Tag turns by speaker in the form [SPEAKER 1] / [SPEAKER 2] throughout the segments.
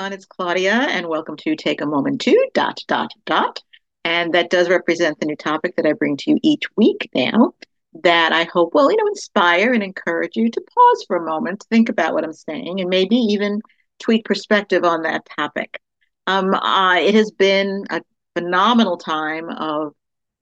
[SPEAKER 1] everyone. It's Claudia, and welcome to Take a Moment to dot dot dot. And that does represent the new topic that I bring to you each week now. That I hope will, you know, inspire and encourage you to pause for a moment, think about what I'm saying, and maybe even tweak perspective on that topic. Um, uh, it has been a phenomenal time of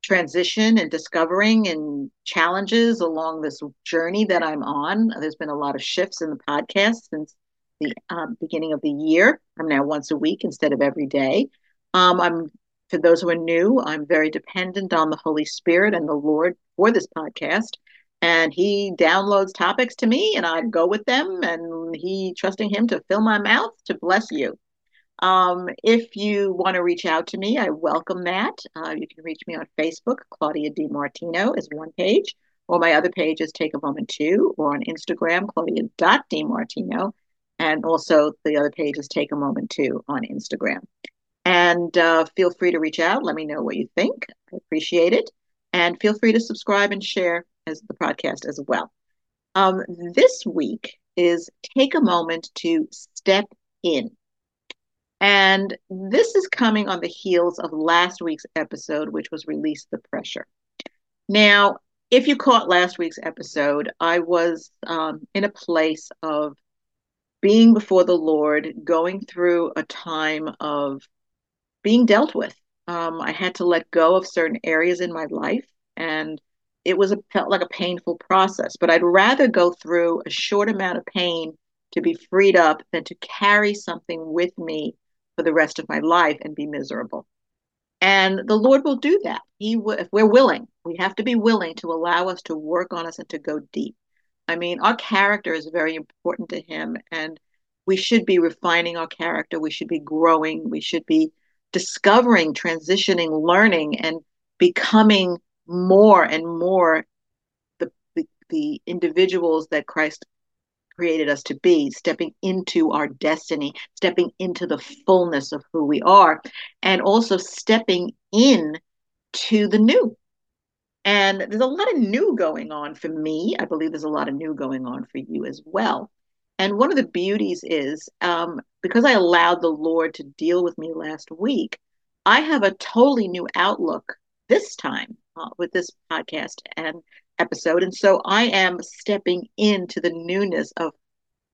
[SPEAKER 1] transition and discovering and challenges along this journey that I'm on. There's been a lot of shifts in the podcast since the um, beginning of the year. I'm now once a week instead of every day. Um, I'm for those who are new, I'm very dependent on the Holy Spirit and the Lord for this podcast. And he downloads topics to me, and I go with them, and he trusting him to fill my mouth to bless you. Um, if you want to reach out to me, I welcome that. Uh, you can reach me on Facebook. Claudia Martino is one page, or my other page is Take a Moment To, or on Instagram, Claudia.DiMartino. And also the other page is Take a Moment To on Instagram. And uh, feel free to reach out. Let me know what you think. I appreciate it. And feel free to subscribe and share as the podcast as well. Um, this week is take a moment to step in. And this is coming on the heels of last week's episode, which was Release the Pressure. Now, if you caught last week's episode, I was um, in a place of being before the Lord, going through a time of being dealt with. Um, I had to let go of certain areas in my life, and it was a, felt like a painful process. But I'd rather go through a short amount of pain to be freed up than to carry something with me for the rest of my life and be miserable. And the Lord will do that. He, if we're willing, we have to be willing to allow us to work on us and to go deep. I mean, our character is very important to him, and we should be refining our character. We should be growing. We should be discovering, transitioning, learning, and becoming more and more the, the, the individuals that Christ created us to be, stepping into our destiny, stepping into the fullness of who we are, and also stepping in to the new. And there's a lot of new going on for me. I believe there's a lot of new going on for you as well. And one of the beauties is um, because I allowed the Lord to deal with me last week, I have a totally new outlook this time uh, with this podcast and episode. And so I am stepping into the newness of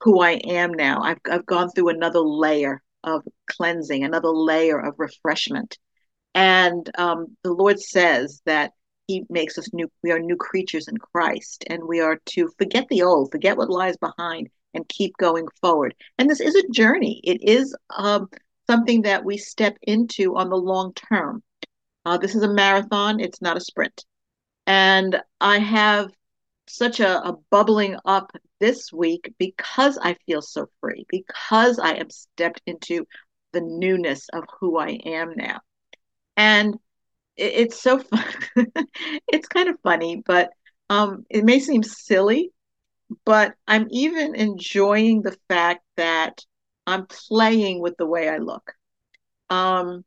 [SPEAKER 1] who I am now. I've, I've gone through another layer of cleansing, another layer of refreshment. And um, the Lord says that he makes us new we are new creatures in christ and we are to forget the old forget what lies behind and keep going forward. And this is a journey. It is um, something that we step into on the long term. Uh, this is a marathon. It's not a sprint. And i have such a, a bubbling up this week because i feel so free because i am stepped into the newness of who i am now. And it's so fun. it's kind of funny, but um, it may seem silly, but I'm even enjoying the fact that I'm playing with the way I look. Um,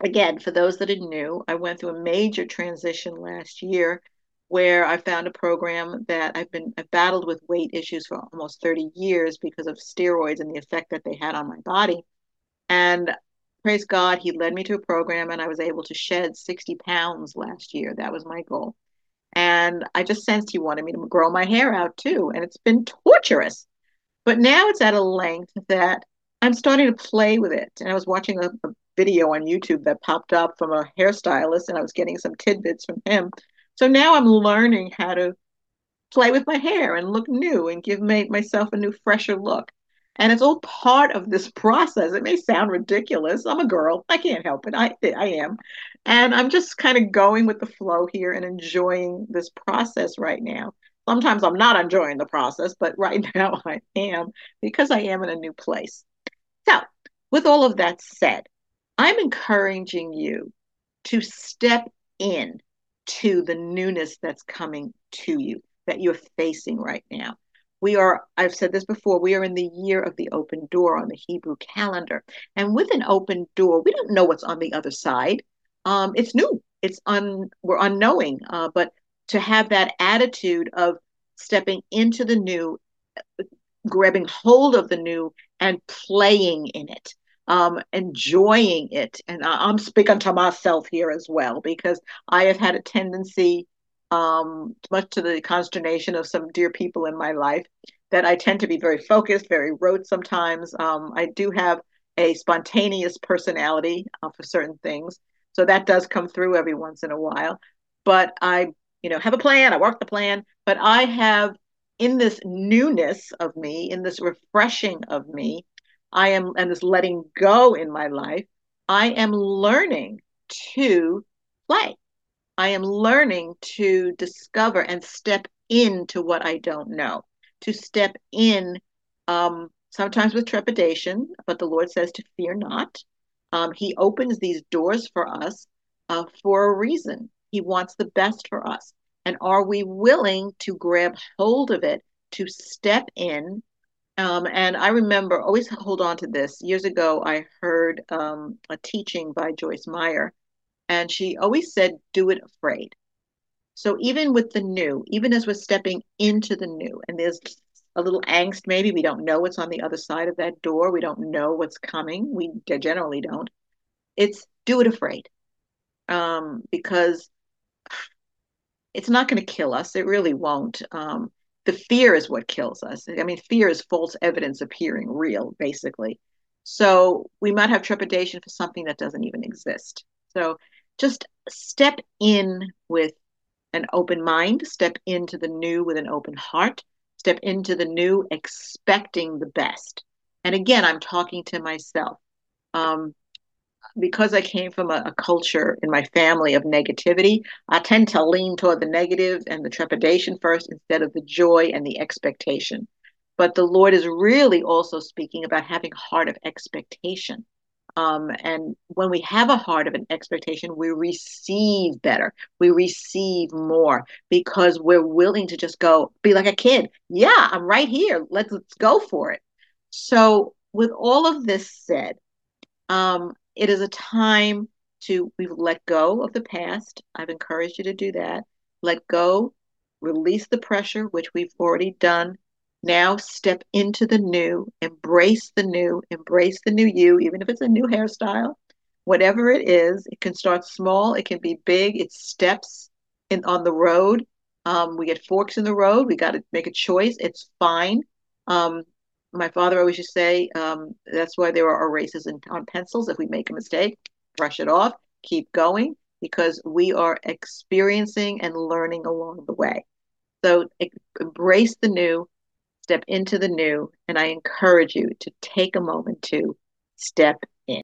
[SPEAKER 1] again, for those that are new, I went through a major transition last year where I found a program that I've been I've battled with weight issues for almost 30 years because of steroids and the effect that they had on my body. And praise God, he led me to a program and I was able to shed 60 pounds last year. That was my goal. And I just sensed he wanted me to grow my hair out too. And it's been torturous. But now it's at a length that I'm starting to play with it. And I was watching a, a video on YouTube that popped up from a hairstylist and I was getting some tidbits from him. So now I'm learning how to play with my hair and look new and give my, myself a new, fresher look. And it's all part of this process. It may sound ridiculous. I'm a girl. I can't help it. I I am. And I'm just kind of going with the flow here and enjoying this process right now. Sometimes I'm not enjoying the process, but right now I am because I am in a new place. So, with all of that said, I'm encouraging you to step in to the newness that's coming to you that you're facing right now we are i've said this before we are in the year of the open door on the hebrew calendar. And with an open door we don't know what's on the other side. Um, it's new. It's un we're unknowing. Uh, but to have that attitude of stepping into the new grabbing hold of the new and playing in it um, enjoying it. And I, am speaking to myself here as well because I have had a tendency, um, much to the consternation of some dear people in my life, that I tend to be very focused, very rote sometimes. Um, I do have a spontaneous personality uh, for certain things. So that does come through every once in a while. But I, you know, have a plan, I work the plan, but I have in this newness of me, in this refreshing of me, I am, and this letting go in my life, I am learning to play. I am learning to discover and step into what I don't know, to step in, um, sometimes with trepidation, but the Lord says to fear not. Um, he opens these doors for us uh, for a reason. He wants the best for us. And are we willing to grab hold of it, to step in, um, and I remember always hold on to this. Years ago, I heard um, a teaching by Joyce Meyer, and she always said, Do it afraid. So even with the new, even as we're stepping into the new, and there's a little angst, maybe we don't know what's on the other side of that door, we don't know what's coming, we generally don't. It's do it afraid. Um, because it's not going to kill us. It really won't. Um, the fear is what kills us. I mean, fear is false evidence appearing real, basically. So we might have trepidation for something that doesn't even exist. So just step in with an open mind, step into the new with an open heart, step into the new expecting the best. And again, I'm talking to myself. Um, because I came from a, a, culture in my family of negativity, I tend to lean toward the negative and the trepidation first instead of the joy and the expectation. But the Lord is really also speaking about having heart of expectation. Um, and when we have a heart of an expectation, we receive better. We receive more because we're willing to just go be like a kid. Yeah, I'm right here. Let's let's go for it. So, with all of this said, um, it is a time to we've let go of the past. I've encouraged you to do that. Let go, release the pressure, which we've already done. Now step into the new, embrace the new, embrace the new you, even if it's a new hairstyle, whatever it is. It can start small, it can be big. It's steps in on the road. Um, we get forks in the road. We got to make a choice. It's fine. Um, my father always used to say um, that's why there are erasers in, on pencils. If we make a mistake, brush it off, keep going, because we are experiencing and learning along the way. So embrace the new, step into the new, and I encourage you to take a moment to step in.